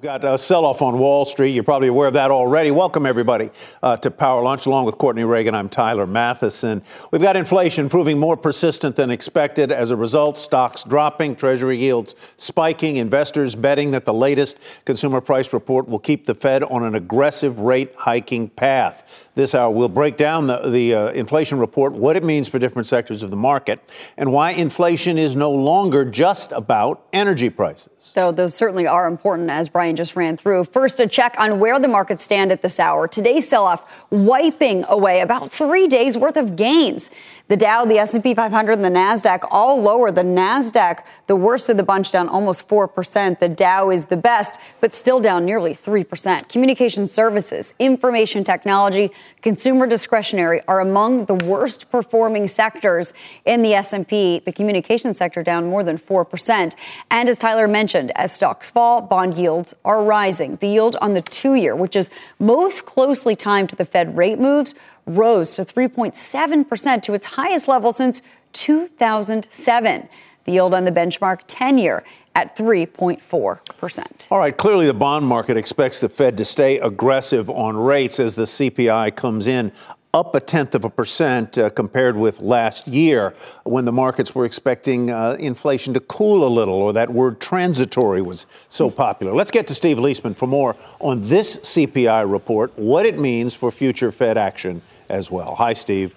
Got a sell off on Wall Street. You're probably aware of that already. Welcome, everybody, uh, to Power Lunch. Along with Courtney Reagan, I'm Tyler Mathisen. We've got inflation proving more persistent than expected. As a result, stocks dropping, Treasury yields spiking, investors betting that the latest consumer price report will keep the Fed on an aggressive rate hiking path. This hour, we'll break down the, the uh, inflation report, what it means for different sectors of the market, and why inflation is no longer just about energy prices. Though those certainly are important, as Brian just ran through. First, a check on where the markets stand at this hour. Today's sell-off wiping away about three days worth of gains. The Dow, the S&P 500, and the Nasdaq all lower. The Nasdaq, the worst of the bunch, down almost four percent. The Dow is the best, but still down nearly three percent. Communication services, information technology, consumer discretionary are among the worst performing sectors in the S&P. The communication sector down more than four percent. And as Tyler mentioned, as stocks fall, bond yields are rising. The yield on the two-year, which is most closely timed to the Fed rate moves, rose to 3.7% to its highest level since 2007. The yield on the benchmark 10 year at 3.4%. All right, clearly the bond market expects the Fed to stay aggressive on rates as the CPI comes in up a tenth of a percent uh, compared with last year when the markets were expecting uh, inflation to cool a little, or that word transitory was so popular. Let's get to Steve Liesman for more on this CPI report, what it means for future Fed action as well. Hi, Steve.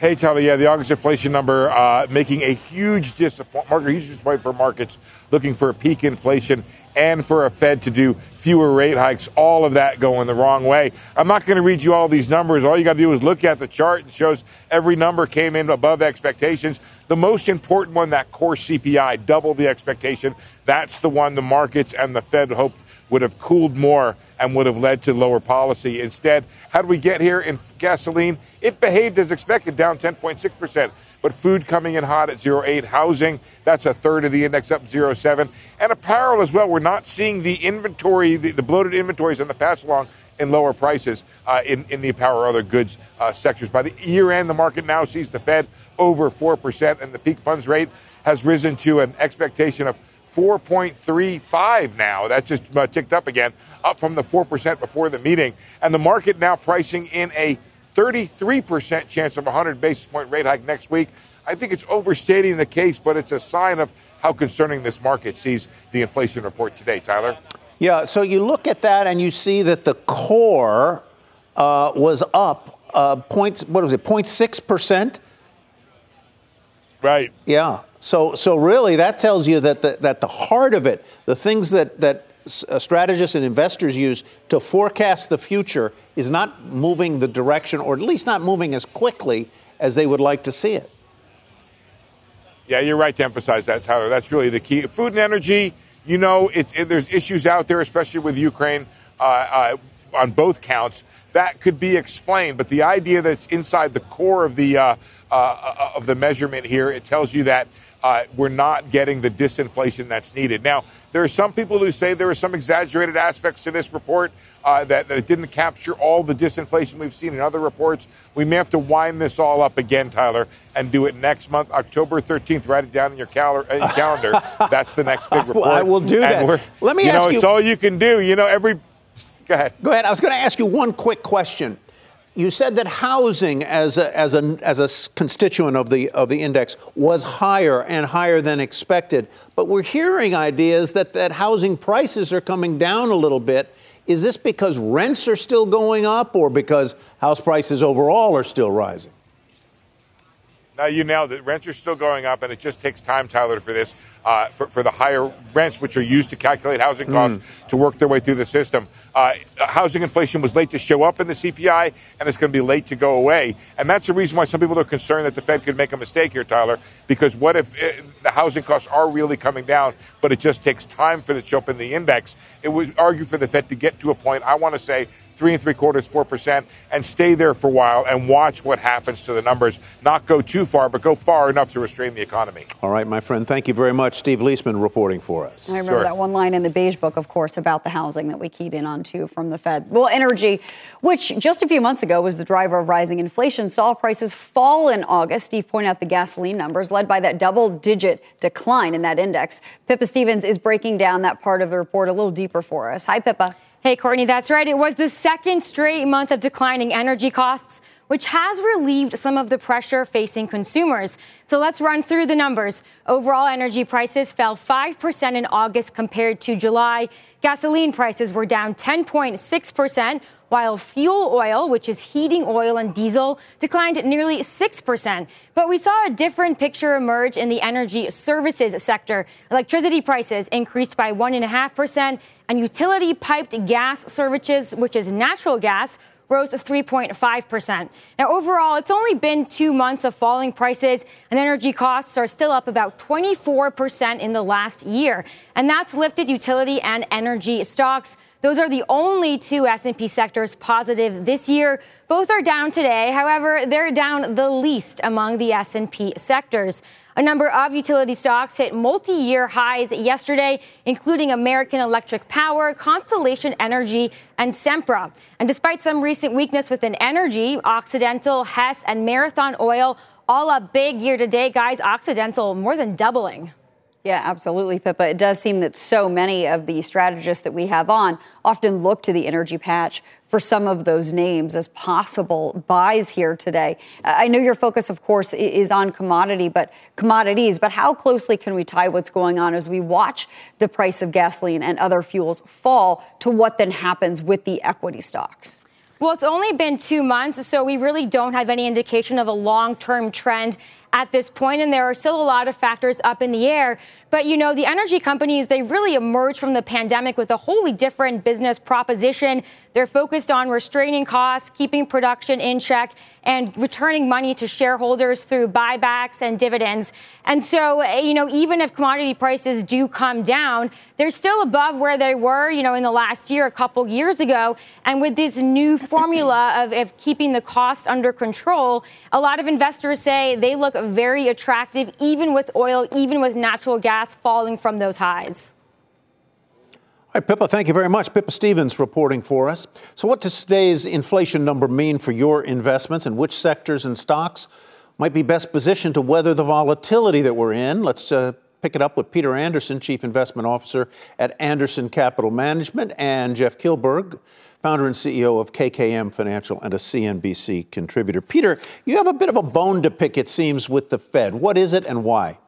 Hey, Tyler. Yeah, the August inflation number uh, making a huge disappointment, huge disappointment for markets looking for a peak inflation and for a Fed to do fewer rate hikes. All of that going the wrong way. I'm not going to read you all these numbers. All you got to do is look at the chart. It shows every number came in above expectations. The most important one, that core CPI, double the expectation. That's the one the markets and the Fed hoped would have cooled more and would have led to lower policy. Instead, how did we get here in gasoline? It behaved as expected, down 10.6%. But food coming in hot at 0.8. Housing, that's a third of the index, up 0.7. And apparel as well. We're not seeing the inventory, the, the bloated inventories in the pass along in lower prices uh, in, in the apparel or other goods uh, sectors. By the year end, the market now sees the Fed over 4%, and the peak funds rate has risen to an expectation of 4.35 now. That just uh, ticked up again, up from the 4% before the meeting. And the market now pricing in a 33% chance of a 100 basis point rate hike next week. I think it's overstating the case, but it's a sign of how concerning this market sees the inflation report today. Tyler? Yeah, so you look at that and you see that the core uh, was up uh, point, what was it, 0.6%? Right. Yeah. So, so really, that tells you that the, that the heart of it, the things that, that uh, strategists and investors use to forecast the future, is not moving the direction, or at least not moving as quickly as they would like to see it. Yeah, you're right to emphasize that, Tyler. That's really the key. Food and energy, you know, it's, it, there's issues out there, especially with Ukraine uh, uh, on both counts. That could be explained, but the idea that it's inside the core of the uh, uh of the measurement here, it tells you that uh, we're not getting the disinflation that's needed. Now, there are some people who say there are some exaggerated aspects to this report uh, that, that, it didn't capture all the disinflation we've seen in other reports. We may have to wind this all up again, Tyler, and do it next month, October 13th. Write it down in your, cal- your calendar. That's the next big report. I will do and that. Let me you ask know, you. It's all you can do. You know, every. Go ahead. Go ahead. I was going to ask you one quick question. You said that housing as a, as a, as a constituent of the, of the index was higher and higher than expected. But we're hearing ideas that, that housing prices are coming down a little bit. Is this because rents are still going up or because house prices overall are still rising? Now you nailed it. Rents are still going up, and it just takes time, Tyler, for this, uh, for, for the higher rents, which are used to calculate housing costs, mm. to work their way through the system. Uh, housing inflation was late to show up in the CPI, and it's going to be late to go away. And that's the reason why some people are concerned that the Fed could make a mistake here, Tyler. Because what if it, uh, the housing costs are really coming down, but it just takes time for it to show up in the index? It would argue for the Fed to get to a point. I want to say three and three quarters, four percent, and stay there for a while and watch what happens to the numbers. Not go too far, but go far enough to restrain the economy. All right, my friend. Thank you very much, Steve Liesman, reporting for us. I remember sure. that one line in the beige book, of course, about the housing that we keyed in on too from the Fed. Well, energy, which just a few months ago was the driver of rising inflation, saw prices fall in August. Steve pointed out the gasoline numbers, led by that double-digit decline in that index. Pippa Stevens is breaking down that part of the report a little deeper for us. Hi, Pippa. Hey, Courtney, that's right. It was the second straight month of declining energy costs, which has relieved some of the pressure facing consumers. So let's run through the numbers. Overall energy prices fell 5% in August compared to July. Gasoline prices were down 10.6%, while fuel oil, which is heating oil and diesel, declined nearly 6%. But we saw a different picture emerge in the energy services sector. Electricity prices increased by 1.5%, and utility piped gas services, which is natural gas, rose 3.5%. Now, overall, it's only been two months of falling prices, and energy costs are still up about 24% in the last year. And that's lifted utility and energy stocks. Those are the only two S&P sectors positive this year. Both are down today. However, they're down the least among the S&P sectors. A number of utility stocks hit multi-year highs yesterday, including American Electric Power, Constellation Energy, and Sempra. And despite some recent weakness within energy, Occidental, Hess, and Marathon Oil all up big year to date, guys. Occidental more than doubling. Yeah, absolutely, Pippa. It does seem that so many of the strategists that we have on often look to the energy patch for some of those names as possible buys here today. I know your focus, of course, is on commodity, but commodities. But how closely can we tie what's going on as we watch the price of gasoline and other fuels fall to what then happens with the equity stocks? Well, it's only been two months, so we really don't have any indication of a long term trend at this point, and there are still a lot of factors up in the air. But you know, the energy companies, they really emerged from the pandemic with a wholly different business proposition. They're focused on restraining costs, keeping production in check, and returning money to shareholders through buybacks and dividends. And so, eh, you know, even if commodity prices do come down, they're still above where they were, you know, in the last year, a couple years ago. And with this new formula of, of keeping the cost under control, a lot of investors say they look very attractive, even with oil, even with natural gas falling from those highs. All right, Pippa, thank you very much. Pippa Stevens reporting for us. So, what does today's inflation number mean for your investments and which sectors and stocks might be best positioned to weather the volatility that we're in? Let's uh, pick it up with Peter Anderson, Chief Investment Officer at Anderson Capital Management, and Jeff Kilburg, founder and CEO of KKM Financial and a CNBC contributor. Peter, you have a bit of a bone to pick, it seems, with the Fed. What is it and why?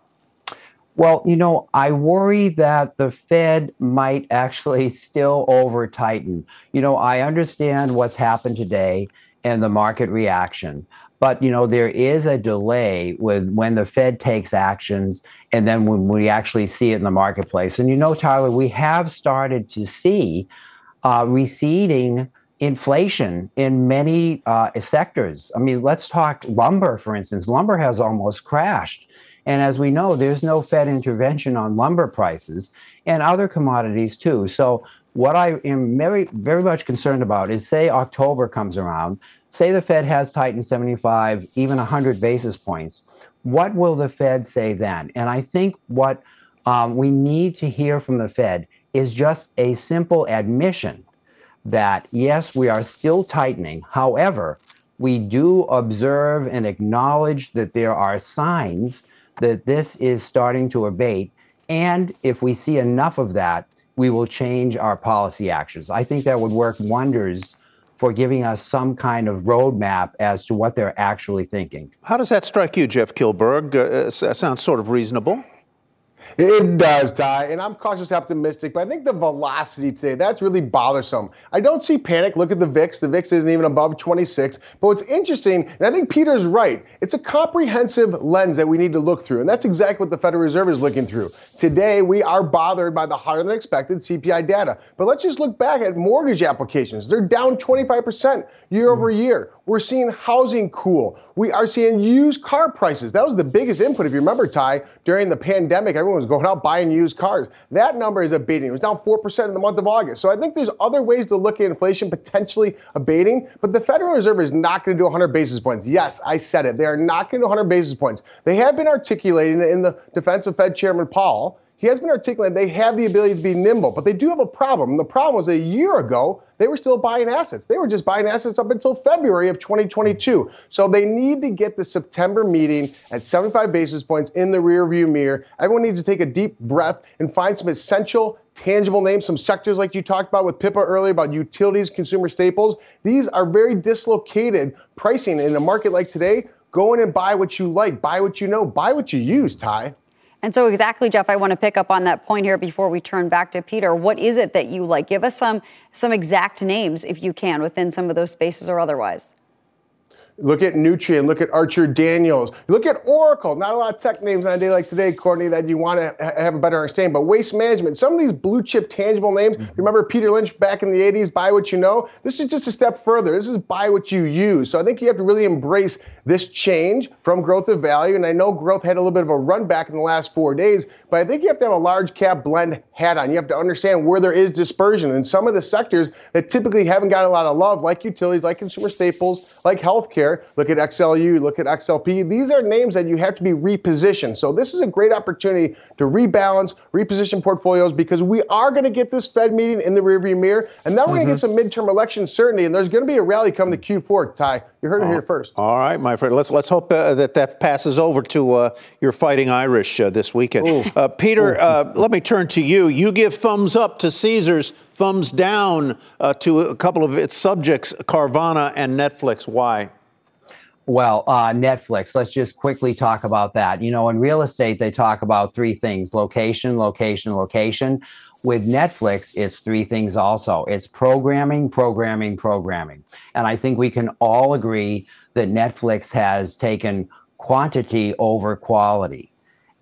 Well, you know, I worry that the Fed might actually still over tighten. You know, I understand what's happened today and the market reaction. But you know there is a delay with when the Fed takes actions, and then when we actually see it in the marketplace. And you know, Tyler, we have started to see uh, receding inflation in many uh, sectors. I mean, let's talk lumber, for instance. Lumber has almost crashed. And as we know, there's no Fed intervention on lumber prices and other commodities too. So what I am very, very much concerned about is say October comes around, say the Fed has tightened 75, even 100 basis points. What will the Fed say then? And I think what um, we need to hear from the Fed is just a simple admission that yes, we are still tightening. However, we do observe and acknowledge that there are signs that this is starting to abate. And if we see enough of that, we will change our policy actions. I think that would work wonders for giving us some kind of roadmap as to what they're actually thinking. How does that strike you, Jeff Kilburg? Uh, uh sounds sort of reasonable. It does, Ty, and I'm cautiously optimistic, but I think the velocity today, that's really bothersome. I don't see panic. Look at the VIX. The VIX isn't even above 26. But what's interesting, and I think Peter's right, it's a comprehensive lens that we need to look through, and that's exactly what the Federal Reserve is looking through. Today, we are bothered by the higher than expected CPI data. But let's just look back at mortgage applications. They're down 25% year over year. We're seeing housing cool. We are seeing used car prices. That was the biggest input, if you remember, Ty, during the pandemic. Everyone was going out buying used cars. That number is abating. It was down 4% in the month of August. So I think there's other ways to look at inflation potentially abating, but the Federal Reserve is not going to do 100 basis points. Yes, I said it. They are not going to do 100 basis points. They have been articulating in the defense of Fed Chairman Powell he has been articulating they have the ability to be nimble, but they do have a problem. the problem was a year ago, they were still buying assets. They were just buying assets up until February of 2022. So they need to get the September meeting at 75 basis points in the rearview mirror. Everyone needs to take a deep breath and find some essential tangible names, some sectors like you talked about with Pippa earlier about utilities, consumer staples. These are very dislocated pricing in a market like today. Go in and buy what you like, buy what you know, buy what you use, Ty. And so, exactly, Jeff, I want to pick up on that point here before we turn back to Peter. What is it that you like? Give us some some exact names, if you can, within some of those spaces or otherwise. Look at Nutrien. Look at Archer Daniels. Look at Oracle. Not a lot of tech names on a day like today, Courtney, that you want to have a better understanding. But waste management, some of these blue chip tangible names. Mm-hmm. Remember Peter Lynch back in the 80s, buy what you know? This is just a step further. This is buy what you use. So I think you have to really embrace this change from growth of value. And I know growth had a little bit of a run back in the last four days, but I think you have to have a large cap blend hat on. You have to understand where there is dispersion. And some of the sectors that typically haven't got a lot of love, like utilities, like consumer staples, like healthcare, look at XLU, look at XLP. These are names that you have to be repositioned. So this is a great opportunity to rebalance, reposition portfolios because we are going to get this Fed meeting in the rearview mirror. And then we're mm-hmm. going to get some midterm election certainty. And there's going to be a rally coming to Q4, Ty. You heard it here first. All right, my friend. Let's let's hope uh, that that passes over to uh, your Fighting Irish uh, this weekend. Uh, Peter, uh, let me turn to you. You give thumbs up to Caesars, thumbs down uh, to a couple of its subjects, Carvana and Netflix. Why? Well, uh, Netflix. Let's just quickly talk about that. You know, in real estate, they talk about three things: location, location, location with Netflix, it's three things also it's programming, programming, programming. And I think we can all agree that Netflix has taken quantity over quality.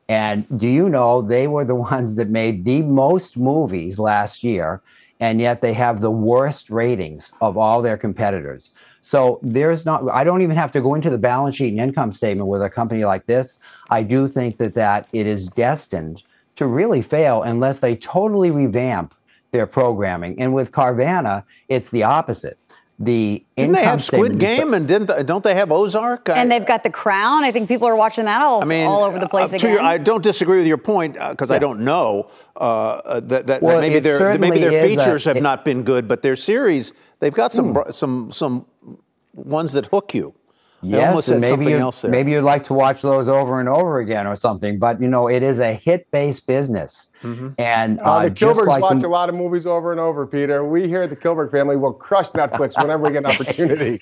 And do you know they were the ones that made the most movies last year, and yet they have the worst ratings of all their competitors. So there's not, I don't even have to go into the balance sheet and income statement with a company like this. I do think that, that it is destined to really fail unless they totally revamp their programming. And with Carvana, it's the opposite. The didn't they have Squid Game and didn't they, don't they have Ozark? And I, they've got The Crown. I think people are watching that all, I mean, all over the place uh, again. Your, I don't disagree with your point because uh, yeah. I don't know uh, that, that, well, that, maybe their maybe their features a, have it, not been good, but their series they've got some hmm. some some ones that hook you. Yes, and maybe you maybe you'd like to watch those over and over again or something. But you know, it is a hit-based business, mm-hmm. and uh, the Kilburgs like watch the, a lot of movies over and over. Peter, we here at the Kilburg family will crush Netflix whenever we get an opportunity.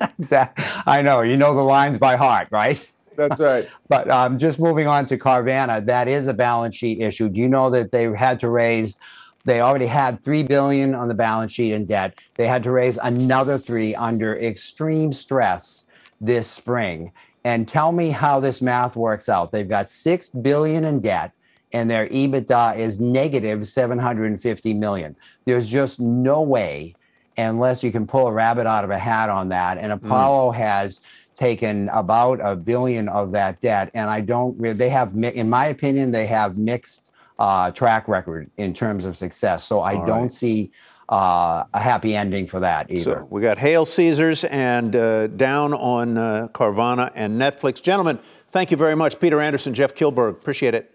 exactly. I know you know the lines by heart, right? That's right. but um, just moving on to Carvana, that is a balance sheet issue. Do you know that they had to raise? They already had three billion on the balance sheet in debt. They had to raise another three under extreme stress this spring. And tell me how this math works out. They've got 6 billion in debt and their EBITDA is negative 750 million. There's just no way unless you can pull a rabbit out of a hat on that. And hmm. Apollo mm. has taken about a billion of that debt. And I don't, they have, in my opinion, they have mixed uh, track record in terms of success. So I All don't right. see uh, a happy ending for that either. So we got Hail Caesars and uh, down on uh, Carvana and Netflix. Gentlemen, thank you very much. Peter Anderson, Jeff Kilburg, appreciate it.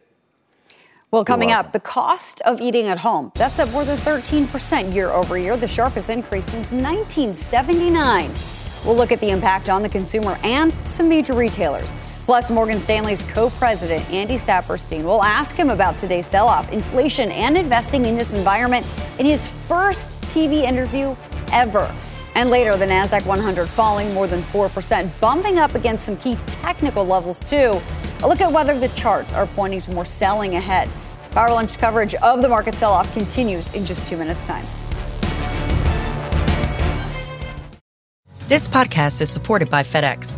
Well, coming up, the cost of eating at home. That's up more than 13% year over year, the sharpest increase since 1979. We'll look at the impact on the consumer and some major retailers. Plus, Morgan Stanley's co president, Andy Saperstein, will ask him about today's sell off, inflation, and investing in this environment in his first TV interview ever. And later, the NASDAQ 100 falling more than 4%, bumping up against some key technical levels, too. A look at whether the charts are pointing to more selling ahead. Power Lunch coverage of the market sell off continues in just two minutes' time. This podcast is supported by FedEx.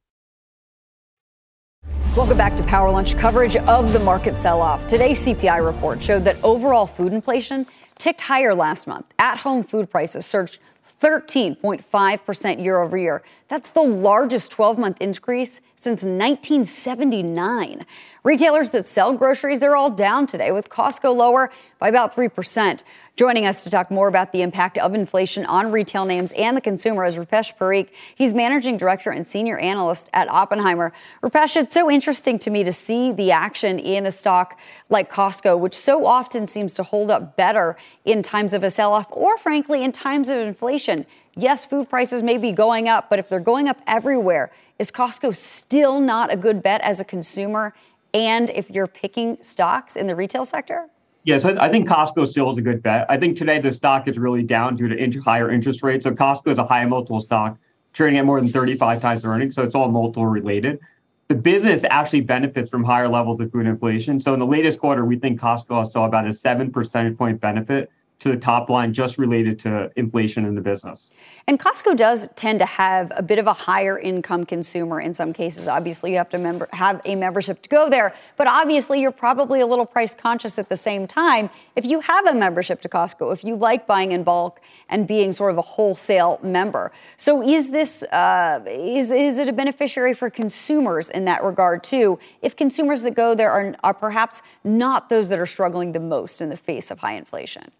Welcome back to Power Lunch coverage of the market sell off. Today's CPI report showed that overall food inflation ticked higher last month. At home food prices surged 13.5% year over year. That's the largest 12 month increase since 1979. Retailers that sell groceries, they're all down today, with Costco lower by about 3%. Joining us to talk more about the impact of inflation on retail names and the consumer is Rupesh Parikh. He's managing director and senior analyst at Oppenheimer. Rupesh, it's so interesting to me to see the action in a stock like Costco, which so often seems to hold up better in times of a sell off or, frankly, in times of inflation. Yes, food prices may be going up, but if they're going up everywhere, is Costco still not a good bet as a consumer? And if you're picking stocks in the retail sector? Yes, I, think Costco still is a good bet. I think today the stock is really down due to higher interest rates. So Costco is a high multiple stock, trading at more than 35 times earnings. So it's all multiple related. The business actually benefits from higher levels of food inflation. So in the latest quarter, we think Costco saw about a seven percentage point benefit to the top line just related to inflation in the business. And Costco does tend to have a bit of a higher income consumer in some cases. Obviously, you have to member, have a membership to go there, but obviously, you're probably a little price conscious at the same time. If you have a membership to Costco, if you like buying in bulk and being sort of a wholesale member, so is this uh, is is it a beneficiary for consumers in that regard too? If consumers that go there are, are perhaps not those that are struggling the most in the face of high inflation.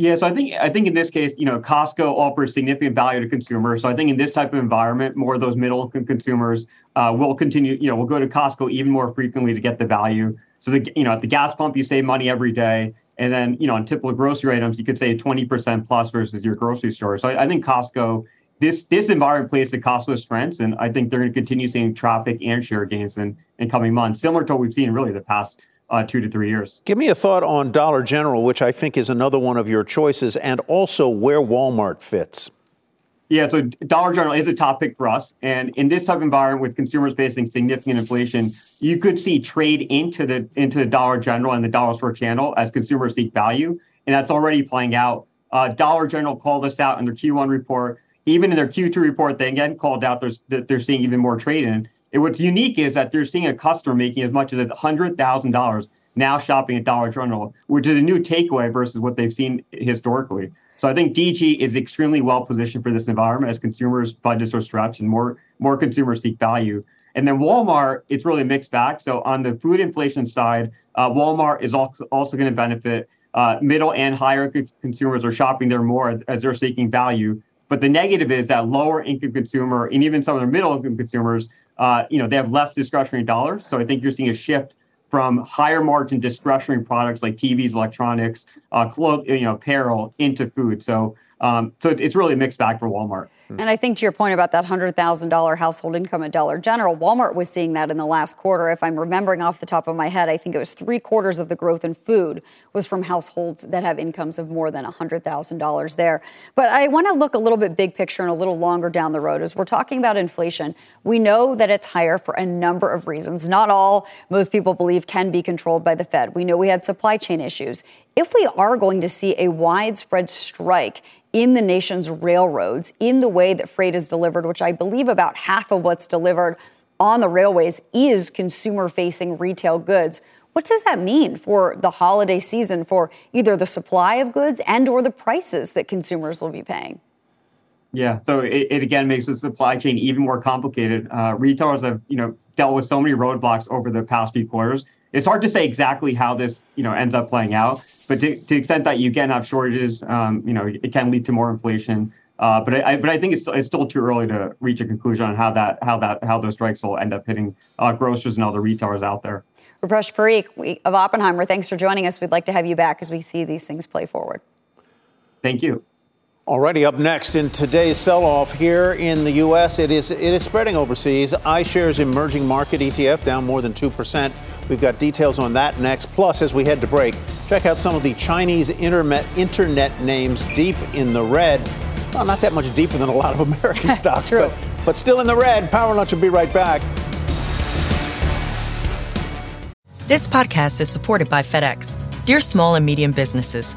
Yeah, so I think I think in this case, you know, Costco offers significant value to consumers. So I think in this type of environment, more of those middle consumers uh, will continue, you know, will go to Costco even more frequently to get the value. So the you know at the gas pump you save money every day, and then you know on typical grocery items you could save 20% plus versus your grocery store. So I, I think Costco this this environment plays to Costco's strengths, and I think they're going to continue seeing traffic and share gains in in coming months, similar to what we've seen really the past uh, two to three years. Give me a thought on Dollar General, which I think is another one of your choices, and also where Walmart fits. Yeah, so Dollar General is a top pick for us. And in this type of environment with consumers facing significant inflation, you could see trade into the into the Dollar General and the dollar store channel as consumers seek value. And that's already playing out. Uh, Dollar General called this out in their Q1 report. Even in their Q2 report, they again called out that they're seeing even more trade in. And what's unique is that they're seeing a customer making as much as $100,000 now shopping at Dollar General, which is a new takeaway versus what they've seen historically. So I think DG is extremely well positioned for this environment as consumers' budgets are stretched and more more consumers seek value. And then Walmart, it's really mixed bag. So on the food inflation side, uh, Walmart is also, also going to benefit. Uh, middle and higher consumers are shopping there more as, as they're seeking value. But the negative is that lower income consumer and even some of the middle income consumers uh, you know, they have less discretionary dollars. So I think you're seeing a shift from higher margin discretionary products like TVs, electronics, uh, you know, apparel into food. So um, so it's really a mixed bag for Walmart. And I think to your point about that $100,000 household income at Dollar General, Walmart was seeing that in the last quarter. If I'm remembering off the top of my head, I think it was three quarters of the growth in food was from households that have incomes of more than $100,000 there. But I want to look a little bit big picture and a little longer down the road. As we're talking about inflation, we know that it's higher for a number of reasons. Not all, most people believe, can be controlled by the Fed. We know we had supply chain issues. If we are going to see a widespread strike in the nation's railroads in the way that freight is delivered, which I believe about half of what's delivered on the railways is consumer facing retail goods. What does that mean for the holiday season for either the supply of goods and or the prices that consumers will be paying? Yeah, so it, it again makes the supply chain even more complicated. Uh, retailers have, you know, dealt with so many roadblocks over the past few quarters. It's hard to say exactly how this, you know, ends up playing out. But to, to the extent that you can have shortages, um, you know, it can lead to more inflation. Uh, but I, but I think it's still, it's still too early to reach a conclusion on how that how that how those strikes will end up hitting uh, grocers and other retailers out there. Rupesh Parikh of Oppenheimer, thanks for joining us. We'd like to have you back as we see these things play forward. Thank you. Already up next in today's sell-off here in the U.S., it is it is spreading overseas. iShares Emerging Market ETF down more than two percent. We've got details on that next. Plus, as we head to break, check out some of the Chinese internet internet names deep in the red. Well, not that much deeper than a lot of American stocks, but but still in the red. Power Lunch will be right back. This podcast is supported by FedEx. Dear small and medium businesses,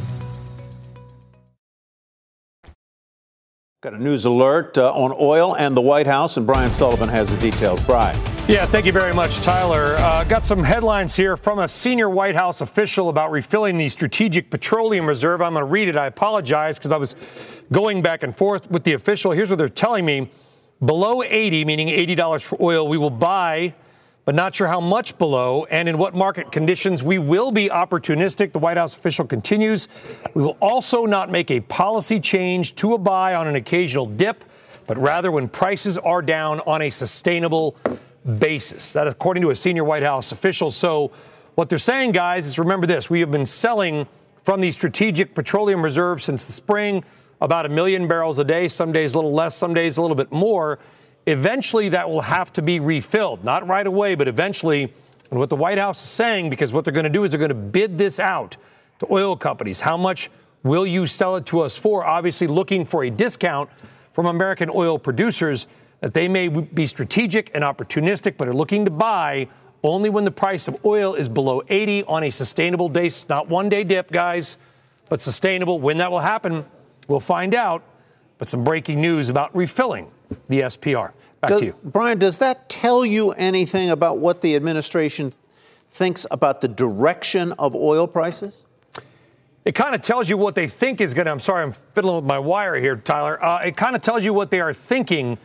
Got a news alert uh, on oil and the White House, and Brian Sullivan has the details. Brian. Yeah, thank you very much, Tyler. Uh, got some headlines here from a senior White House official about refilling the Strategic Petroleum Reserve. I'm going to read it. I apologize because I was going back and forth with the official. Here's what they're telling me below 80, meaning $80 for oil, we will buy but not sure how much below and in what market conditions. We will be opportunistic, the White House official continues. We will also not make a policy change to a buy on an occasional dip, but rather when prices are down on a sustainable basis. That, according to a senior White House official. So, what they're saying, guys, is remember this we have been selling from the strategic petroleum reserve since the spring about a million barrels a day, some days a little less, some days a little bit more. Eventually, that will have to be refilled. Not right away, but eventually. And what the White House is saying, because what they're going to do is they're going to bid this out to oil companies. How much will you sell it to us for? Obviously, looking for a discount from American oil producers that they may be strategic and opportunistic, but are looking to buy only when the price of oil is below 80 on a sustainable basis. Not one day dip, guys, but sustainable. When that will happen, we'll find out. But some breaking news about refilling the SPR. Back does, to you. Brian, does that tell you anything about what the administration thinks about the direction of oil prices? It kind of tells you what they think is going to. I'm sorry, I'm fiddling with my wire here, Tyler. Uh, it kind of tells you what they are thinking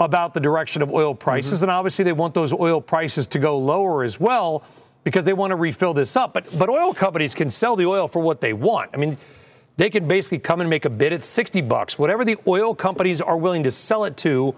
about the direction of oil prices. Mm-hmm. And obviously, they want those oil prices to go lower as well because they want to refill this up. But, but oil companies can sell the oil for what they want. I mean, they can basically come and make a bid at 60 bucks. Whatever the oil companies are willing to sell it to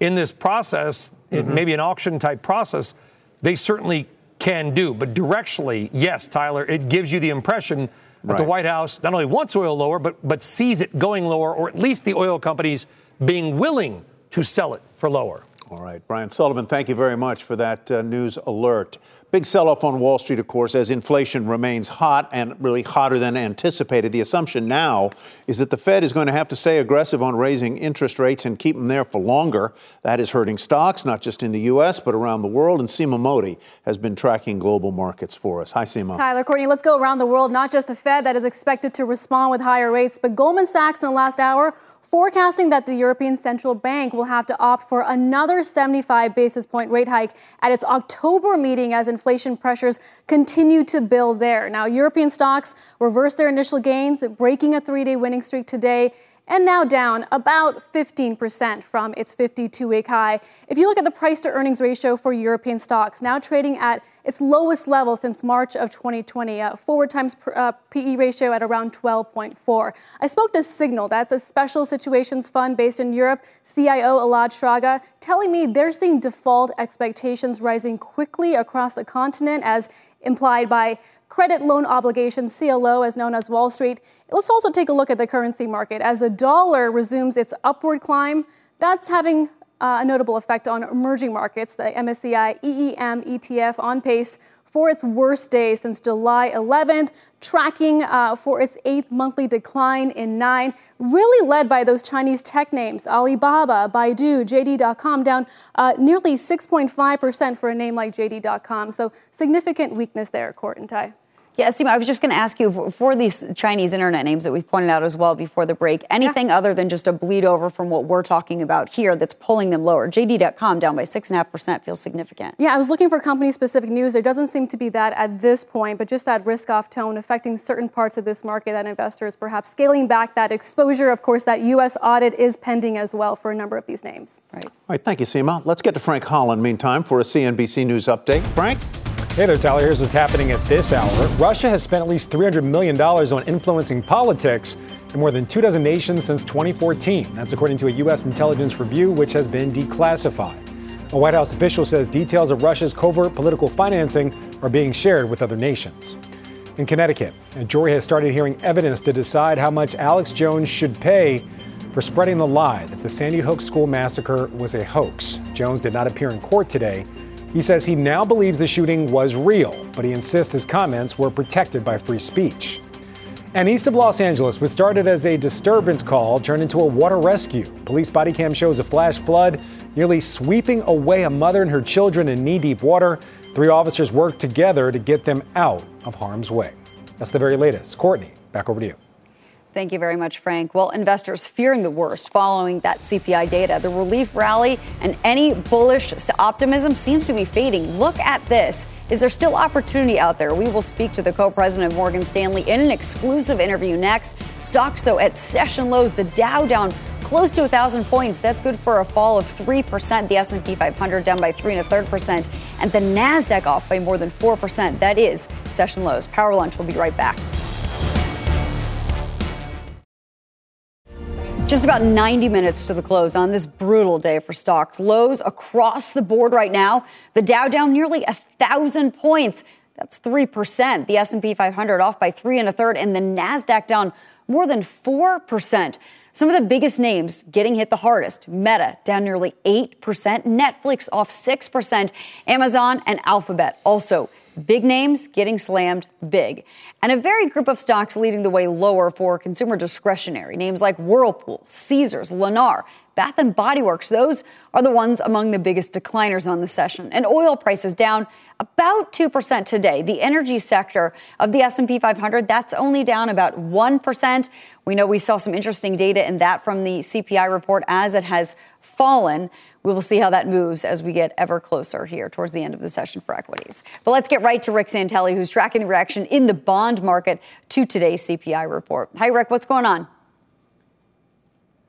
in this process, mm-hmm. maybe an auction type process, they certainly can do. But directionally, yes, Tyler, it gives you the impression that right. the White House not only wants oil lower, but, but sees it going lower, or at least the oil companies being willing to sell it for lower. All right, Brian Sullivan, thank you very much for that uh, news alert. Big sell off on Wall Street, of course, as inflation remains hot and really hotter than anticipated. The assumption now is that the Fed is going to have to stay aggressive on raising interest rates and keep them there for longer. That is hurting stocks, not just in the U.S., but around the world. And Seema Modi has been tracking global markets for us. Hi, Seema. Tyler, Courtney, let's go around the world. Not just the Fed that is expected to respond with higher rates, but Goldman Sachs in the last hour forecasting that the European Central Bank will have to opt for another 75 basis point rate hike at its October meeting as inflation pressures continue to build there. Now, European stocks reversed their initial gains, breaking a three day winning streak today and now down about 15% from its 52 week high. If you look at the price to earnings ratio for European stocks, now trading at its lowest level since March of 2020, uh, forward times per, uh, PE ratio at around 12.4. I spoke to Signal, that's a special situations fund based in Europe, CIO Elad Shraga, telling me they're seeing default expectations rising quickly across the continent as implied by credit loan obligations, CLO, as known as Wall Street. Let's also take a look at the currency market. As the dollar resumes its upward climb, that's having uh, a notable effect on emerging markets. The MSCI EEM ETF on pace for its worst day since July 11th, tracking uh, for its eighth monthly decline in nine, really led by those Chinese tech names Alibaba, Baidu, JD.com, down uh, nearly 6.5% for a name like JD.com. So significant weakness there, Court and Ty. Yeah, Seema, I was just going to ask you for these Chinese internet names that we've pointed out as well before the break, anything yeah. other than just a bleed over from what we're talking about here that's pulling them lower? JD.com down by 6.5% feels significant. Yeah, I was looking for company specific news. There doesn't seem to be that at this point, but just that risk off tone affecting certain parts of this market that investors perhaps scaling back that exposure. Of course, that U.S. audit is pending as well for a number of these names. Right. All right, thank you, Seema. Let's get to Frank Holland, meantime, for a CNBC News update. Frank? Hey there, Tyler. Here's what's happening at this hour. Russia has spent at least $300 million on influencing politics in more than two dozen nations since 2014. That's according to a U.S. intelligence review, which has been declassified. A White House official says details of Russia's covert political financing are being shared with other nations. In Connecticut, a jury has started hearing evidence to decide how much Alex Jones should pay for spreading the lie that the Sandy Hook school massacre was a hoax. Jones did not appear in court today he says he now believes the shooting was real, but he insists his comments were protected by free speech. And east of Los Angeles, what started as a disturbance call turned into a water rescue. Police body cam shows a flash flood nearly sweeping away a mother and her children in knee deep water. Three officers worked together to get them out of harm's way. That's the very latest. Courtney, back over to you. Thank you very much, Frank. Well, investors fearing the worst following that CPI data. The relief rally and any bullish optimism seems to be fading. Look at this. Is there still opportunity out there? We will speak to the co president of Morgan Stanley in an exclusive interview next. Stocks, though, at session lows. The Dow down close to 1,000 points. That's good for a fall of 3%. The S&P 500 down by 3 and a third percent. And the NASDAQ off by more than 4%. That is session lows. Power Lunch will be right back. Just about 90 minutes to the close on this brutal day for stocks. Lows across the board right now. The Dow down nearly a thousand points. That's 3%. The S&P 500 off by three and a third, and the Nasdaq down more than 4%. Some of the biggest names getting hit the hardest. Meta down nearly 8%, Netflix off 6%, Amazon and Alphabet also Big names getting slammed big. And a varied group of stocks leading the way lower for consumer discretionary. Names like Whirlpool, Caesars, Lennar, Bath and Body Works, those are the ones among the biggest decliners on the session. And oil prices down about 2% today. The energy sector of the S&P 500, that's only down about 1%. We know we saw some interesting data in that from the CPI report as it has fallen. We will see how that moves as we get ever closer here towards the end of the session for equities. But let's get right to Rick Santelli, who's tracking the reaction in the bond market to today's CPI report. Hi, Rick, what's going on?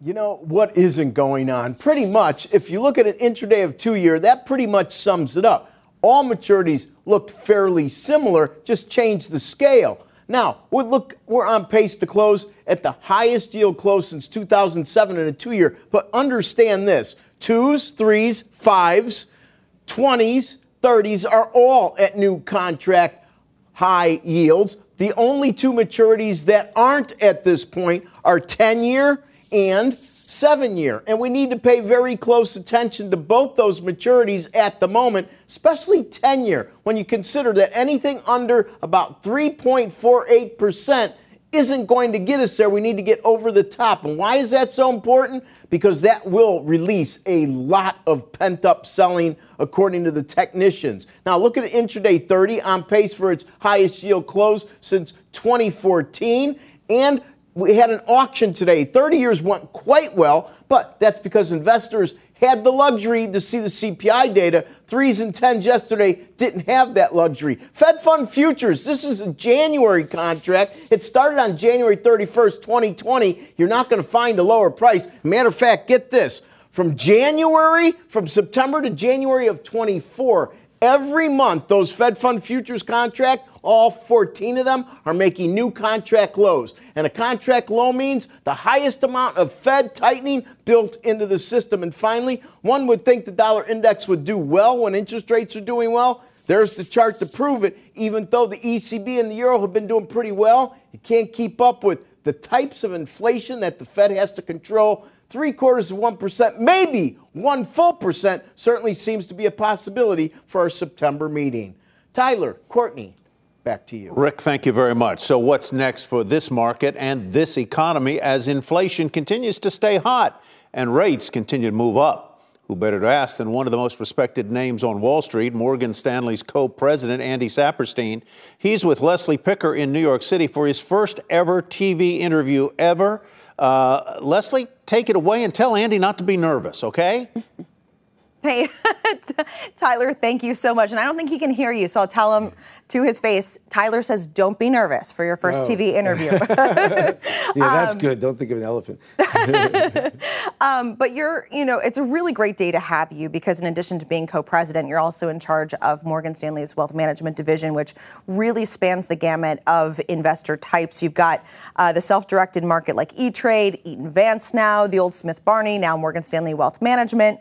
You know, what isn't going on? Pretty much, if you look at an intraday of two year, that pretty much sums it up. All maturities looked fairly similar, just changed the scale. Now, we look, we're on pace to close at the highest yield close since 2007 in a two year. But understand this twos, threes, fives, 20s, 30s are all at new contract high yields. The only two maturities that aren't at this point are 10 year and seven year. And we need to pay very close attention to both those maturities at the moment, especially 10 year, when you consider that anything under about 3.48% isn't going to get us there. We need to get over the top. And why is that so important? Because that will release a lot of pent up selling, according to the technicians. Now, look at intraday 30 on pace for its highest yield close since 2014. And we had an auction today. 30 years went quite well, but that's because investors had the luxury to see the CPI data. Threes and tens yesterday didn't have that luxury. Fed Fund futures, this is a January contract. It started on January 31st, 2020. You're not going to find a lower price. Matter of fact, get this. From January, from September to January of 24, every month those Fed Fund futures contract all 14 of them are making new contract lows. And a contract low means the highest amount of Fed tightening built into the system. And finally, one would think the dollar index would do well when interest rates are doing well. There's the chart to prove it. Even though the ECB and the euro have been doing pretty well, you can't keep up with the types of inflation that the Fed has to control. Three quarters of 1%, maybe one full percent, certainly seems to be a possibility for our September meeting. Tyler, Courtney, back to you. Rick, thank you very much. So, what's next for this market and this economy as inflation continues to stay hot and rates continue to move up? Who better to ask than one of the most respected names on Wall Street, Morgan Stanley's co president, Andy Saperstein? He's with Leslie Picker in New York City for his first ever TV interview ever. Uh, Leslie, take it away and tell Andy not to be nervous, okay? Hey, Tyler, thank you so much. And I don't think he can hear you, so I'll tell him to his face. Tyler says, "Don't be nervous for your first Oh. TV interview." yeah, that's Um, good. Don't think of an elephant. um, but you're, you know, it's a really great day to have you because in addition to being co-president, you're also in charge of Morgan Stanley's wealth management division, which really spans the gamut of investor types. You've got uh, the self-directed market like E-Trade, Eaton Vance now, the old Smith Barney, now Morgan Stanley Wealth Management.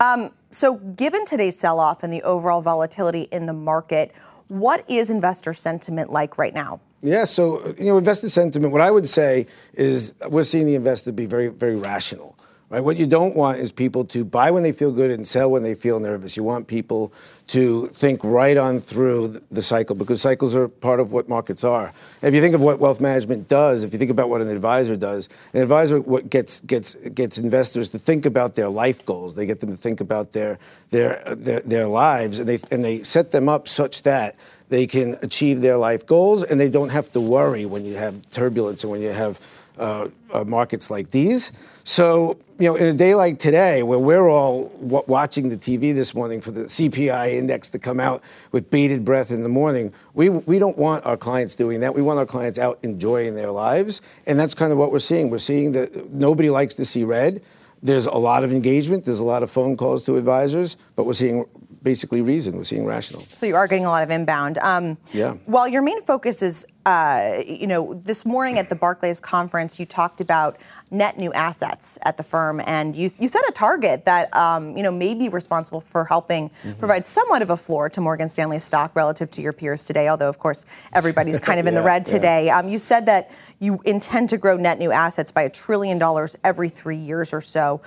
Um, so, given today's sell-off and the overall volatility in the market, what is investor sentiment like right now? Yeah, so you know, investor sentiment. What I would say is we're seeing the investor be very, very rational. Right. What you don't want is people to buy when they feel good and sell when they feel nervous. You want people to think right on through the cycle because cycles are part of what markets are. If you think of what wealth management does, if you think about what an advisor does, an advisor what gets gets gets investors to think about their life goals. They get them to think about their their their, their lives, and they and they set them up such that they can achieve their life goals and they don't have to worry when you have turbulence and when you have uh, uh, markets like these. So, you know, in a day like today, where we're all w- watching the TV this morning for the CPI index to come out with bated breath in the morning, we, we don't want our clients doing that. We want our clients out enjoying their lives. And that's kind of what we're seeing. We're seeing that nobody likes to see red. There's a lot of engagement, there's a lot of phone calls to advisors, but we're seeing basically reason, we're seeing rational. So you are getting a lot of inbound. Um, Yeah. While your main focus is, uh, you know, this morning at the Barclays conference, you talked about net new assets at the firm, and you you set a target that um, you know may be responsible for helping provide somewhat of a floor to Morgan Stanley's stock relative to your peers today. Although, of course, everybody's kind of in the Yeah, red yeah. today. Um, you said that you intend to grow net new assets by a trillion dollars every three years or so.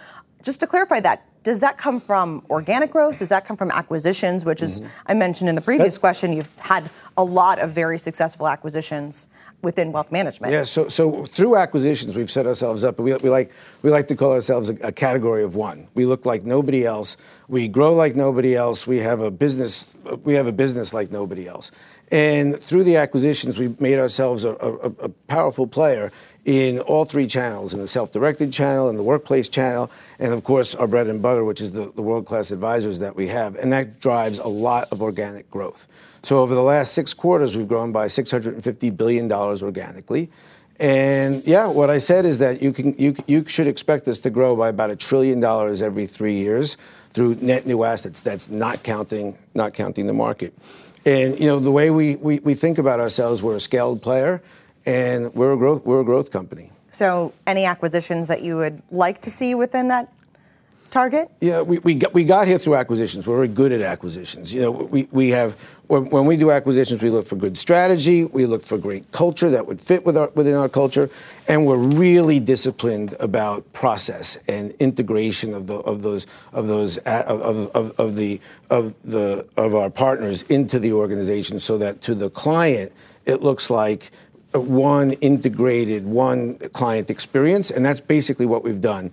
Just to clarify that, does that come from organic growth? Does that come from acquisitions, which is, mm-hmm. I mentioned in the previous question, you've had a lot of very successful acquisitions within wealth management. Yeah, so so through acquisitions, we've set ourselves up. We, we like we like to call ourselves a, a category of one. We look like nobody else. We grow like nobody else. We have a business. We have a business like nobody else. And through the acquisitions, we've made ourselves a, a, a powerful player in all three channels in the self directed channel, in the workplace channel, and of course, our bread and butter, which is the, the world class advisors that we have. And that drives a lot of organic growth. So over the last six quarters, we've grown by $650 billion organically. And yeah, what I said is that you can you you should expect us to grow by about a trillion dollars every three years through net new assets. That's not counting not counting the market. And you know the way we, we, we think about ourselves, we're a scaled player, and we're a growth we're a growth company. So, any acquisitions that you would like to see within that target? Yeah, we, we, got, we got here through acquisitions. We're very good at acquisitions. You know, we, we have, when, when we do acquisitions, we look for good strategy, we look for great culture that would fit with our, within our culture, and we're really disciplined about process and integration of, the, of those, of, those of, of, of, of, the, of, the, of our partners into the organization so that to the client, it looks like one integrated, one client experience, and that's basically what we've done.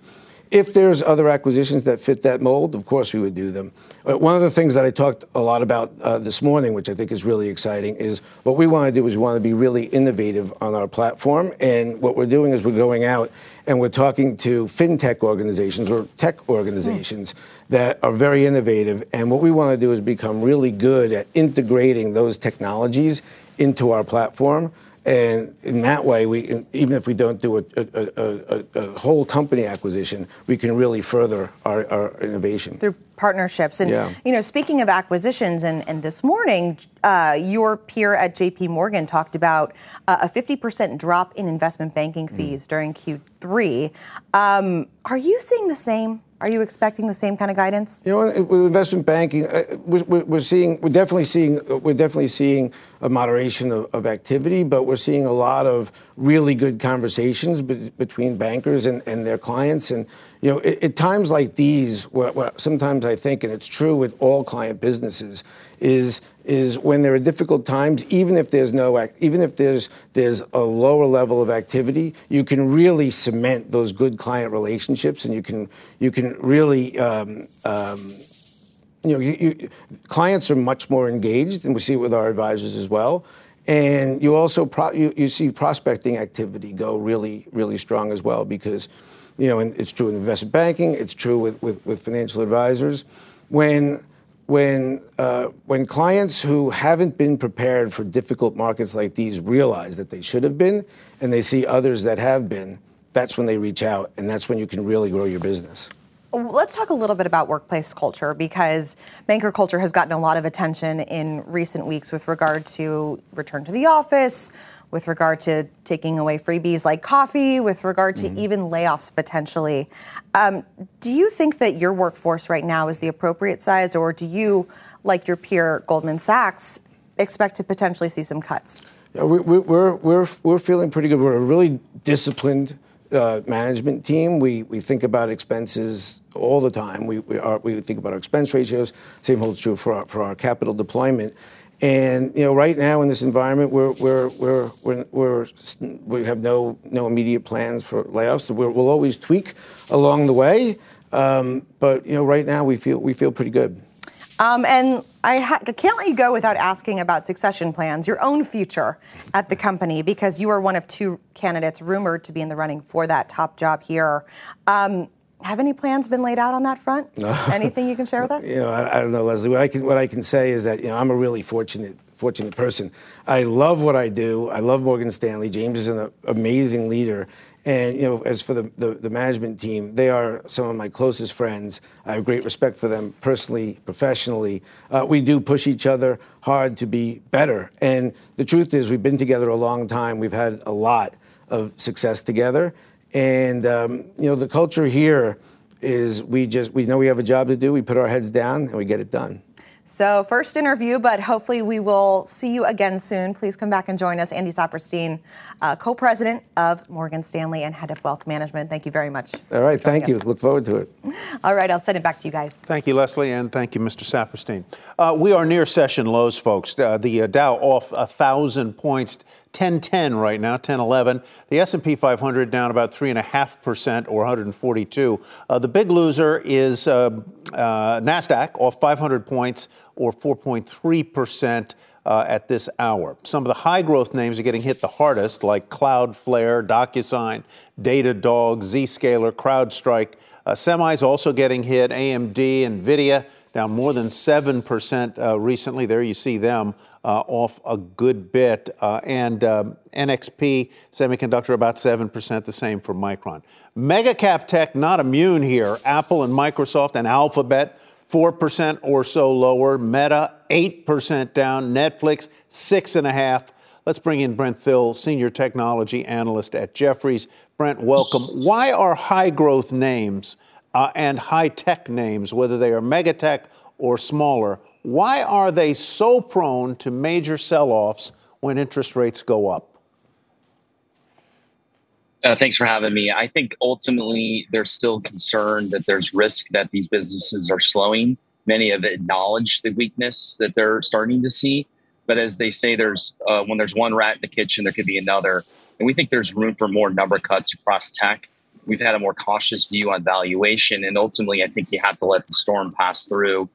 If there's other acquisitions that fit that mold, of course we would do them. Uh, One of the things that I talked a lot about uh, this morning, which I think is really exciting, is what we want to do is we want to be really innovative on our platform. And what we're doing is we're going out and we're talking to fintech organizations or tech organizations that are very innovative. And what we want to do is become really good at integrating those technologies into our platform. And in that way, we, even if we don't do a, a, a, a, whole company acquisition, we can really further our, our innovation. Through partnerships. And, Yeah. you know, speaking of acquisitions, and, and this morning, uh, your peer at JP Morgan talked about uh, a 50% drop in investment banking Mm. fees during Q3. Um, are you seeing the same? Are you expecting the same kind of guidance? You know, with investment banking, uh, we're, seeing, we're definitely seeing, we're definitely seeing a moderation of, of activity, but we're seeing a lot of really good conversations be- between bankers and, and their clients. And you know, at, times like these, what, what sometimes I think, and it's true with all client businesses, is is when there are difficult times, even if there's no, even if there's there's a lower level of activity, you can really cement those good client relationships, and you can you can really. Um, um, you know, you, you, clients are much more engaged, and we see it with our advisors as well. And you also pro- you, you see prospecting activity go really, really strong as well because, you know, and it's true in investment banking, it's true with, with, with financial advisors. When when uh, when clients who haven't been prepared for difficult markets like these realize that they should have been, and they see others that have been, that's when they reach out, and that's when you can really grow your business. Let's talk a little bit about workplace culture because banker culture has gotten a lot of attention in recent weeks with regard to return to the office, with regard to taking away freebies like coffee, with regard to mm-hmm. even layoffs potentially. Um, do you think that your workforce right now is the appropriate size, or do you, like your peer Goldman Sachs, expect to potentially see some cuts? Yeah, we, we, we're, we're, we're feeling pretty good. We're a really disciplined uh, management team. We, we think about expenses all the time. We, we, are, we think about our expense ratios. Same holds true for our, for our capital deployment. And you know, right now in this environment, we're, we're, we're, we're, we're we have no, no immediate plans for layoffs. we will always tweak along the way, um, but you know, right now we feel we feel pretty good. Um, and I ha- can't let you go without asking about succession plans, your own future at the company, because you are one of two candidates rumored to be in the running for that top job here. Um, have any plans been laid out on that front? Anything you can share with us? You know, I, I, don't know, Leslie. What I can what I can say is that you know I'm a really fortunate fortunate person. I love what I do. I love Morgan Stanley. James is an amazing leader. And you know, as for the, the, the, management team, they are some of my closest friends. I have great respect for them personally, professionally. Uh, we do push each other hard to be better. And the truth is, we've been together a long time. We've had a lot of success together. And um, you know, the culture here is we just we know we have a job to do. We put our heads down and we get it done. So, first interview, but hopefully we will see you again soon. Please come back and join us. Andy Saperstein, uh, co president of Morgan Stanley and head of wealth management. Thank you very much. All right, thank you. Look forward to it. All right, I'll send it back to you guys. Thank you, Leslie, and thank you, Mr. Saperstein. Uh, we are near session lows, folks. Uh, the uh, Dow off a thousand points 1010 right now, 1011. The S&P 500 down about 3.5% or 142. Uh, the big loser is uh, uh, NASDAQ off 500 points or 4.3%. Uh, at this hour. Some of the high growth names are getting hit the hardest, like Cloudflare, DocuSign, Datadog, Zscaler, CrowdStrike. Uh, semis also getting hit, AMD, NVIDIA down more than 7% uh, recently. There you see them uh, off a good bit. Uh, and um, NXP Semiconductor about 7%, the same for Micron. Mega cap tech not immune here. Apple and Microsoft and Alphabet 4% or so lower. Meta 8% down. Netflix 6.5. Let's bring in Brent Thill, Senior Technology Analyst at Jefferies. Brent, welcome. Why are high growth names uh, and high tech names, whether they are megatech or smaller, why are they so prone to major sell offs when interest rates go up? Uh, thanks for having me. I think ultimately they're still concerned that there's risk that these businesses are slowing. Many have acknowledged the weakness that they're starting to see. But as they say, there's uh, when there's one rat in the kitchen, there could be another. And we think there's room for more number cuts across tech. We've had a more cautious view on valuation. And ultimately, I think you have to let the storm pass through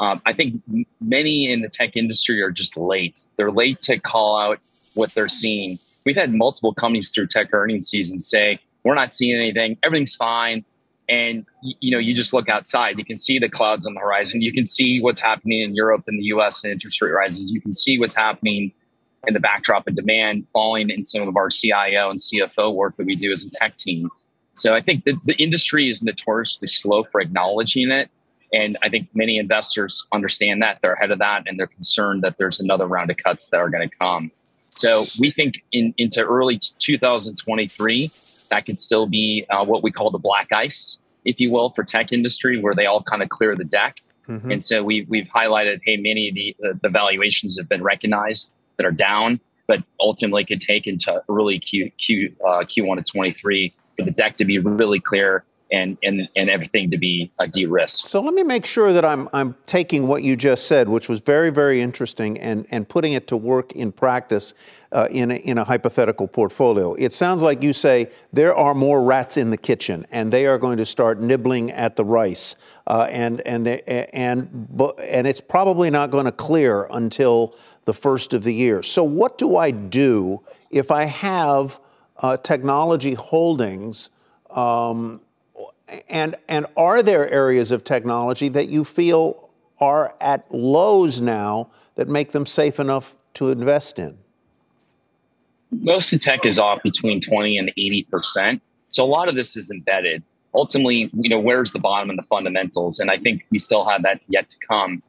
um, I think many in the tech industry are just late. They're late to call out what they're seeing. We've had multiple companies through tech earnings season say, we're not seeing anything, everything's fine. And you know, you just look outside, you can see the clouds on the horizon. You can see what's happening in Europe and the US and interest rate rises. You can see what's happening in the backdrop of demand falling in some of our CIO and CFO work that we do as a tech team. So I think the, the industry is notoriously slow for acknowledging it and I think many investors understand that they're ahead of that and they're concerned that there's another round of cuts that are going to come. So we think in, into early 2023, that could still be uh, what we call the black ice, if you will, for tech industry, where they all kind of clear the deck. Mm-hmm. And so we, we've highlighted, hey, many of the, the, the valuations have been recognized that are down, but ultimately could take into early Q, Q, uh, Q1 of 23 for the deck to be really clear and and and everything to be a de-risked. So let me make sure that I'm I'm taking what you just said, which was very very interesting, and and putting it to work in practice. Uh, in, a, in a hypothetical portfolio. It sounds like you say there are more rats in the kitchen, and they are going to start nibbling at the rice, uh, and and they, and and it's probably not going to clear until the first of the year. So what do I do if I have uh, technology holdings? Um, and, and are there areas of technology that you feel are at lows now that make them safe enough to invest in? Most of tech is off between 20 and 80%. So a lot of this is embedded. Ultimately, you know, where's the bottom in the fundamentals? And I think we still have that yet to come.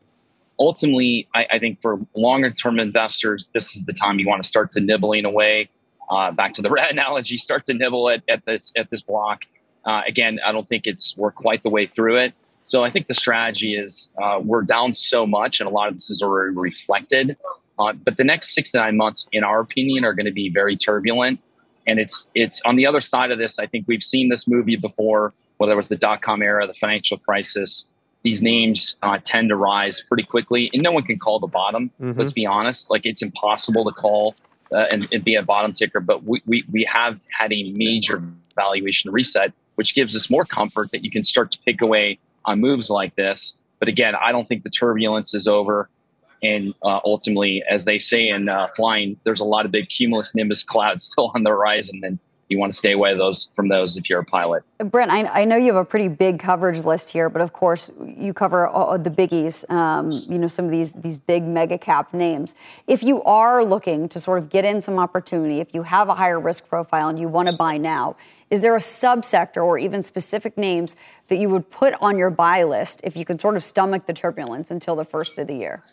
Ultimately, I, I think for longer term investors, this is the time you want to start to nibbling away. Uh, back to the rat analogy, start to nibble at, at this at this block uh, again, I don't think it's we're quite the way through it. So I think the strategy is uh, we're down so much, and a lot of this is already reflected. Uh, but the next six to nine months, in our opinion, are going to be very turbulent. And it's it's on the other side of this. I think we've seen this movie before, whether it was the dot com era, the financial crisis. These names uh, tend to rise pretty quickly, and no one can call the bottom. Mm-hmm. Let's be honest; like it's impossible to call uh, and, and, be a bottom ticker. But we, we we have had a major valuation reset which gives us more comfort that you can start to pick away on moves like this. But again, I don't think the turbulence is over. And uh, ultimately, as they say in uh, flying, there's a lot of big cumulus nimbus clouds still on the horizon. And you want to stay away those from those if you're a pilot. Brent, I, I, know you have a pretty big coverage list here, but of course you cover all the biggies. Um, you know some of these these big mega cap names. If you are looking to sort of get in some opportunity, if you have a higher risk profile and you want to buy now, is there a subsector or even specific names that you would put on your buy list if you could sort of stomach the turbulence until the first of the year?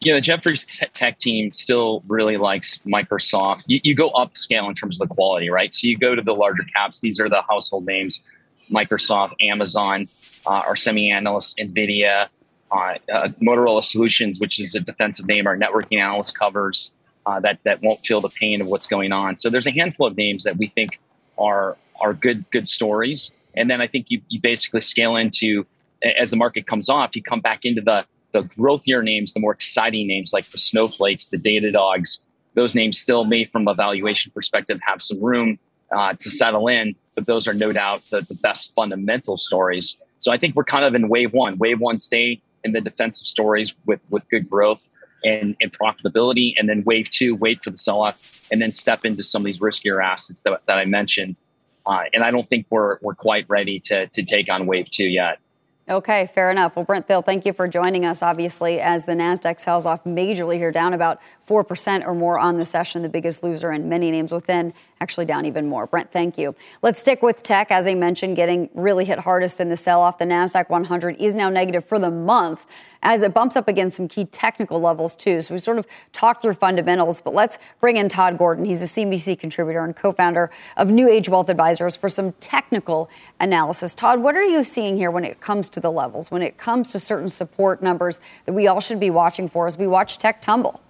Yeah, the Jefferies tech team still really likes Microsoft. You, you go upscale in terms of the quality, right? So you go to the larger caps. These are the household names: Microsoft, Amazon, uh, our semi analysts, Nvidia, uh, uh, Motorola Solutions, which is a defensive name. Our networking analyst covers uh, that that won't feel the pain of what's going on. So there's a handful of names that we think are are good good stories. And then I think you you basically scale into as the market comes off, you come back into the the growthier names, the more exciting names like the snowflakes, the Data Dogs, Those names still may, from a valuation perspective, have some room uh, to settle in, but those are no doubt the, the best fundamental stories. So I think we're kind of in wave one. Wave one, stay in the defensive stories with with good growth and, and profitability, and then wave two, wait for the sell off and then step into some of these riskier assets that, that I mentioned. Uh, and I don't think we're we're quite ready to to take on wave two yet. Okay, fair enough. Well, Brent Thill, thank you for joining us. Obviously, as the Nasdaq sells off majorly here, down about four percent or more on the session, the biggest loser, and many names within actually down even more. Brent, thank you. Let's stick with tech, as I mentioned, getting really hit hardest in the sell-off. The Nasdaq 100 is now negative for the month as it bumps up against some key technical levels too. So we sort of talked through fundamentals, but let's bring in Todd Gordon. He's a CNBC contributor and co-founder of New Age Wealth Advisors for some technical analysis. Todd, what are you seeing here when it comes to the levels, when it comes to certain support numbers that we all should be watching for as we watch tech tumble?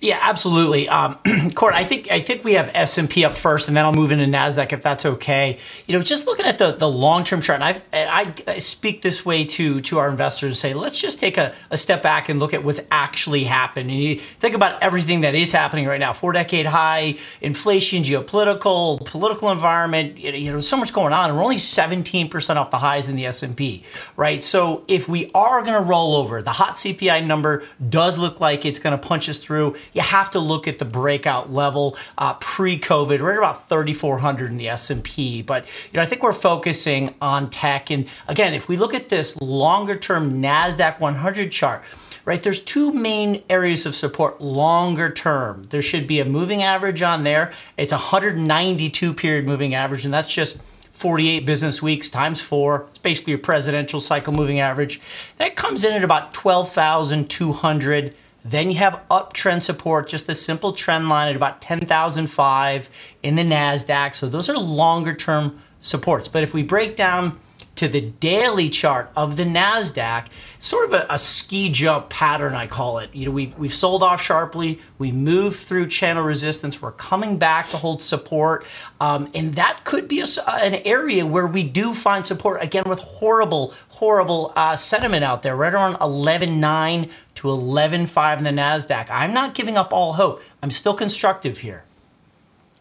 Yeah, absolutely. Um, Court, I think I think we have S and P up first, and then I'll move into Nasdaq if that's okay. You know, just looking at the the long term chart, and I, I speak this way to to our investors. And say, let's just take a, a step back and look at what's actually happened. And you think about everything that is happening right now: four decade high inflation, geopolitical, political environment. You know, so much going on, and we're only seventeen percent off the highs in the S and P. Right. So if we are going to roll over, the hot CPI number does look like it's going to punch us through you have to look at the breakout level uh, pre-COVID, right about 3,400 in the S&P. But you know, I think we're focusing on tech. And again, if we look at this longer-term Nasdaq 100 chart, right? There's two main areas of support longer term. There should be a moving average on there. It's a 192 period moving average, and that's just 48 business weeks times four. It's basically a presidential cycle moving average. That comes in at about 12,200 then you have uptrend support, just a simple trend line at about 10,005 in the NASDAQ. So those are longer term supports. But if we break down to the daily chart of the Nasdaq, sort of a, a, ski jump pattern, I call it. You know, we've we've sold off sharply, we moved through channel resistance, we're coming back to hold support, um, and that could be a, an area where we do find support again with horrible, horrible uh, sentiment out there, right around 11.9 to 11.5 in the Nasdaq. I'm not giving up all hope. I'm still constructive here.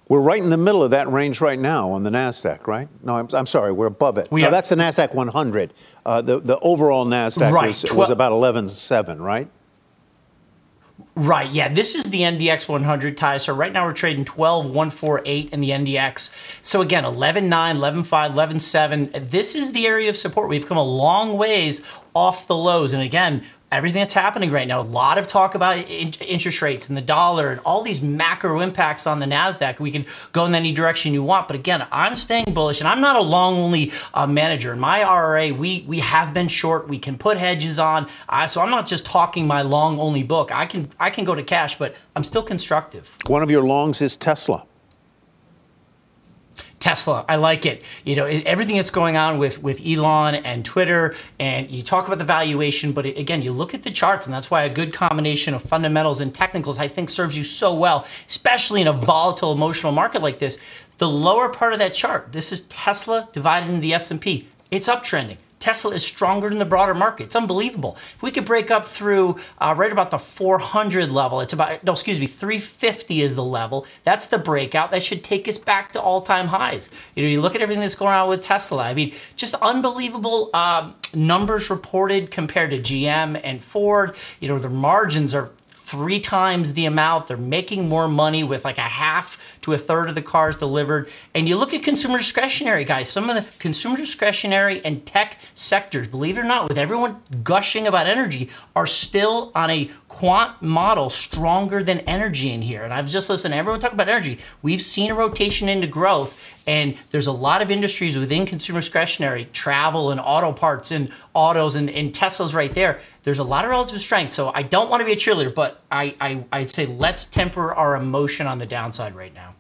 We're right in the middle of that range right now on the Nasdaq, right? No, I'm, I'm sorry, we're above it. We no, are- that's the Nasdaq 100. Uh, the the overall Nasdaq Right, was, was about 11.7, right? Right, yeah. This is the NDX 100 tie. So right now we're trading 12,148 in the NDX. So again, 11.9, 11.5, 11.7. This is the area of support. We've come a long ways off the lows. And again, everything that's happening right now, a lot of talk about in- interest rates and the dollar and all these macro impacts on the NASDAQ. We can go in any direction you want. But again, I'm staying bullish and I'm not a long only uh, manager. In my RIA, we, we have been short. We can put hedges on. Uh, so I'm not just talking my long only book. I can, I can go to cash, but I'm still constructive. One of your longs is Tesla. Tesla. I like it. You know, everything that's going on with with Elon and Twitter, and you talk about the valuation, but again, you look at the charts, and that's why a good combination of fundamentals and technicals, I think, serves you so well, especially in a volatile, emotional market like this. The lower part of that chart, this is Tesla divided into the S and P. It's uptrending. Tesla is stronger than the broader market. It's unbelievable. If we could break up through uh, right about the 400 level, it's about, no, excuse me, 350 is the level. That's the breakout. That should take us back to all time highs. You know, you look at everything that's going on with Tesla. I mean, just unbelievable um, numbers reported compared to GM and Ford. You know, their margins are three times the amount. They're making more money with like a half to a third of the cars delivered. And you look at consumer discretionary, guys, some of the consumer discretionary and tech sectors, believe it or not, with everyone gushing about energy, are still on a quant model stronger than energy in here. And I've just listened to everyone talk about energy. We've seen a rotation into growth, and there's a lot of industries within consumer discretionary, travel and auto parts and autos and, and Tesla's right there. There's a lot of relative strength. So I don't want to be a cheerleader, but I, I, I'd say let's temper our emotion on the downside right now.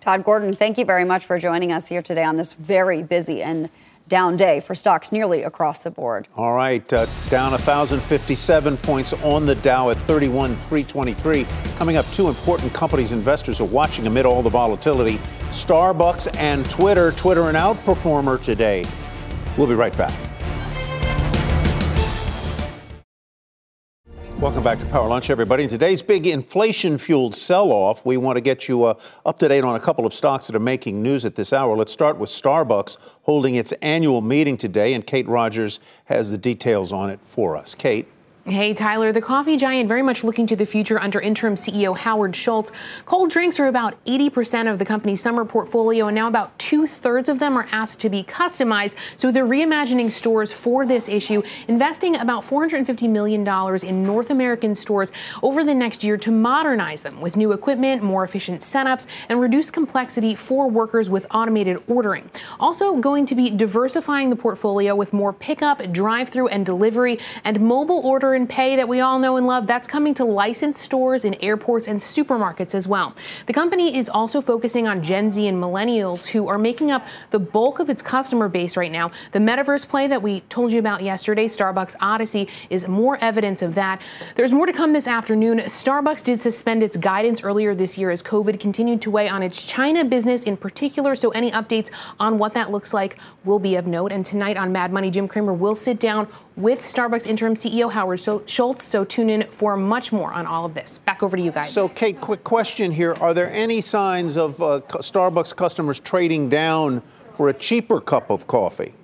Todd Gordon, thank you very much for joining us here today on this very busy and down day for stocks nearly across the board. All right, uh, down 1,057 points on the Dow at 31,323. Coming up, two important companies investors are watching amid all the volatility Starbucks and Twitter. Twitter, an outperformer today. We'll be right back. Welcome back to Power Lunch, everybody. In today's big inflation fueled sell off, we want to get you uh, up to date on a couple of stocks that are making news at this hour. Let's start with Starbucks holding its annual meeting today, and Kate Rogers has the details on it for us. Kate. Hey, Tyler, the coffee giant very much looking to the future under interim CEO Howard Schultz. Cold drinks are about 80% of the company's summer portfolio, and now about two thirds of them are asked to be customized. So they're reimagining stores for this issue, investing about $450 million in North American stores over the next year to modernize them with new equipment, more efficient setups, and reduce complexity for workers with automated ordering. Also, going to be diversifying the portfolio with more pickup, drive through, and delivery, and mobile order and pay that we all know and love. That's coming to licensed stores in airports and supermarkets as well. The company is also focusing on Gen Z and millennials who are making up the bulk of its customer base right now. The metaverse play that we told you about yesterday, Starbucks Odyssey, is more evidence of that. There's more to come this afternoon. Starbucks did suspend its guidance earlier this year as COVID continued to weigh on its China business in particular. So any updates on what that looks like will be of note. And tonight on Mad Money, Jim Cramer will sit down with Starbucks interim CEO Howard Schultz. So tune in for much more on all of this. Back over to you guys. So, Kate, quick question here. Are there any signs of uh, Starbucks customers trading down for a cheaper cup of coffee?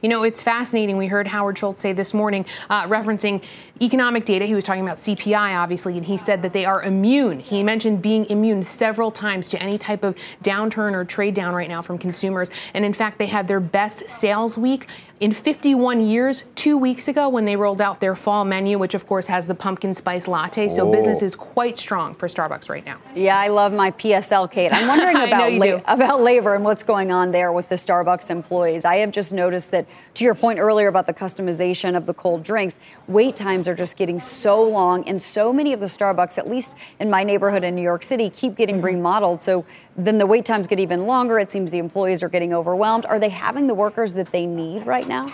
You know, it's fascinating. We heard Howard Schultz say this morning, uh, referencing economic data. He was talking about CPI, obviously, and he said that they are immune. He mentioned being immune several times to any type of downturn or trade down right now from consumers. And in fact, they had their best sales week in 51 years, two weeks ago when they rolled out their fall menu, which of course has the pumpkin spice latte. So Oh. business is quite strong for Starbucks right now. Yeah, I love my PSL, Kate. I'm wondering about la- about labor and what's going on there with the Starbucks employees. I have just noticed that, to your point earlier about the customization of the cold drinks, wait times are just getting so long, and so many of the Starbucks, at least in my neighborhood in New York City, keep getting Mm-hmm. remodeled. So then the wait times get even longer. It seems the employees are getting overwhelmed. Are they having the workers that they need right now?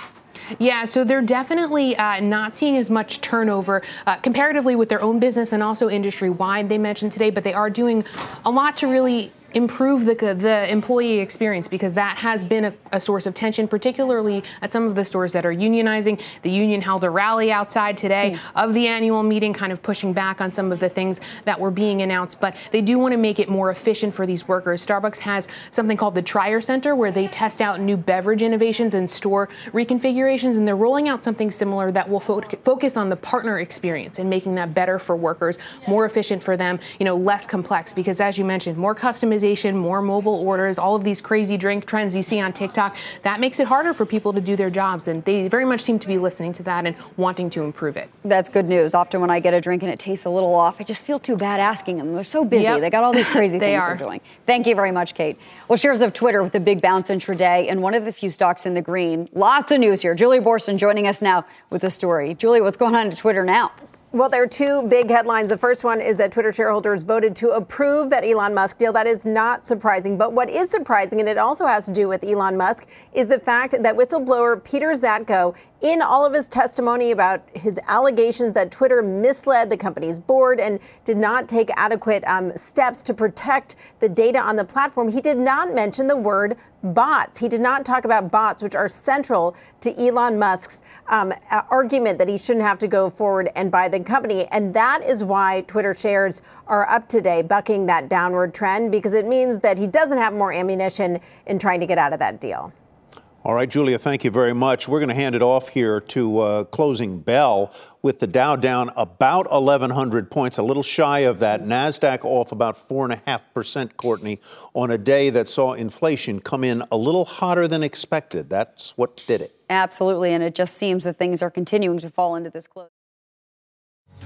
Yeah, so they're definitely uh, not seeing as much turnover uh, comparatively with their own business and also industry wide. They mentioned today, but they are doing a lot to really improve the the employee experience because that has been a, a source of tension, particularly at some of the stores that are unionizing. The union held a rally outside today hmm. of the annual meeting, kind of pushing back on some of the things that were being announced. But they do want to make it more efficient for these workers. Starbucks has something called the Tryer Center, where they test out new beverage innovations and store reconfigurations, and they're rolling out something similar that will fo- focus on the partner experience and making that better for workers, more efficient for them, you know, less complex. Because as you mentioned, more customization, more mobile orders, all of these crazy drink trends you see on TikTok, that makes it harder for people to do their jobs, and they very much seem to be listening to that and wanting to improve it. That's good news. Often when I get a drink and it tastes a little off, I just feel too bad asking them. They're so busy. Yep. They got all these crazy They things are. they're doing. Thank you very much, Kate. Well, shares of Twitter with a big bounce intraday and one of the few stocks in the green. Lots of news here. Julie Boorstin joining us now with the story. Julie, what's going on at Twitter now? Well, there are two big headlines. The first one is that Twitter shareholders voted to approve that Elon Musk deal. That is not surprising. But what is surprising, and it also has to do with Elon Musk, is the fact that whistleblower Peter Zatko, in all of his testimony about his allegations that Twitter misled the company's board and did not take adequate um, steps to protect the data on the platform, he did not mention the word bots. He did not talk about bots, which are central to Elon Musk's um, argument that he shouldn't have to go forward and buy the company. And that is why Twitter shares are up today, bucking that downward trend, because it means that he doesn't have more ammunition in trying to get out of that deal. All right, Julia, thank you very much. We're going to hand it off here to uh, closing bell with the Dow down about 1,100 points, a little shy of that. NASDAQ off about 4.5%, Courtney, on a day that saw inflation come in a little hotter than expected. That's what did it. Absolutely. And it just seems that things are continuing to fall into this close.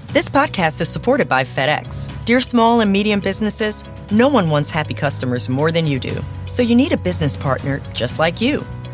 This podcast is supported by FedEx. Dear small and medium businesses, no one wants happy customers more than you do. So you need a business partner just like you.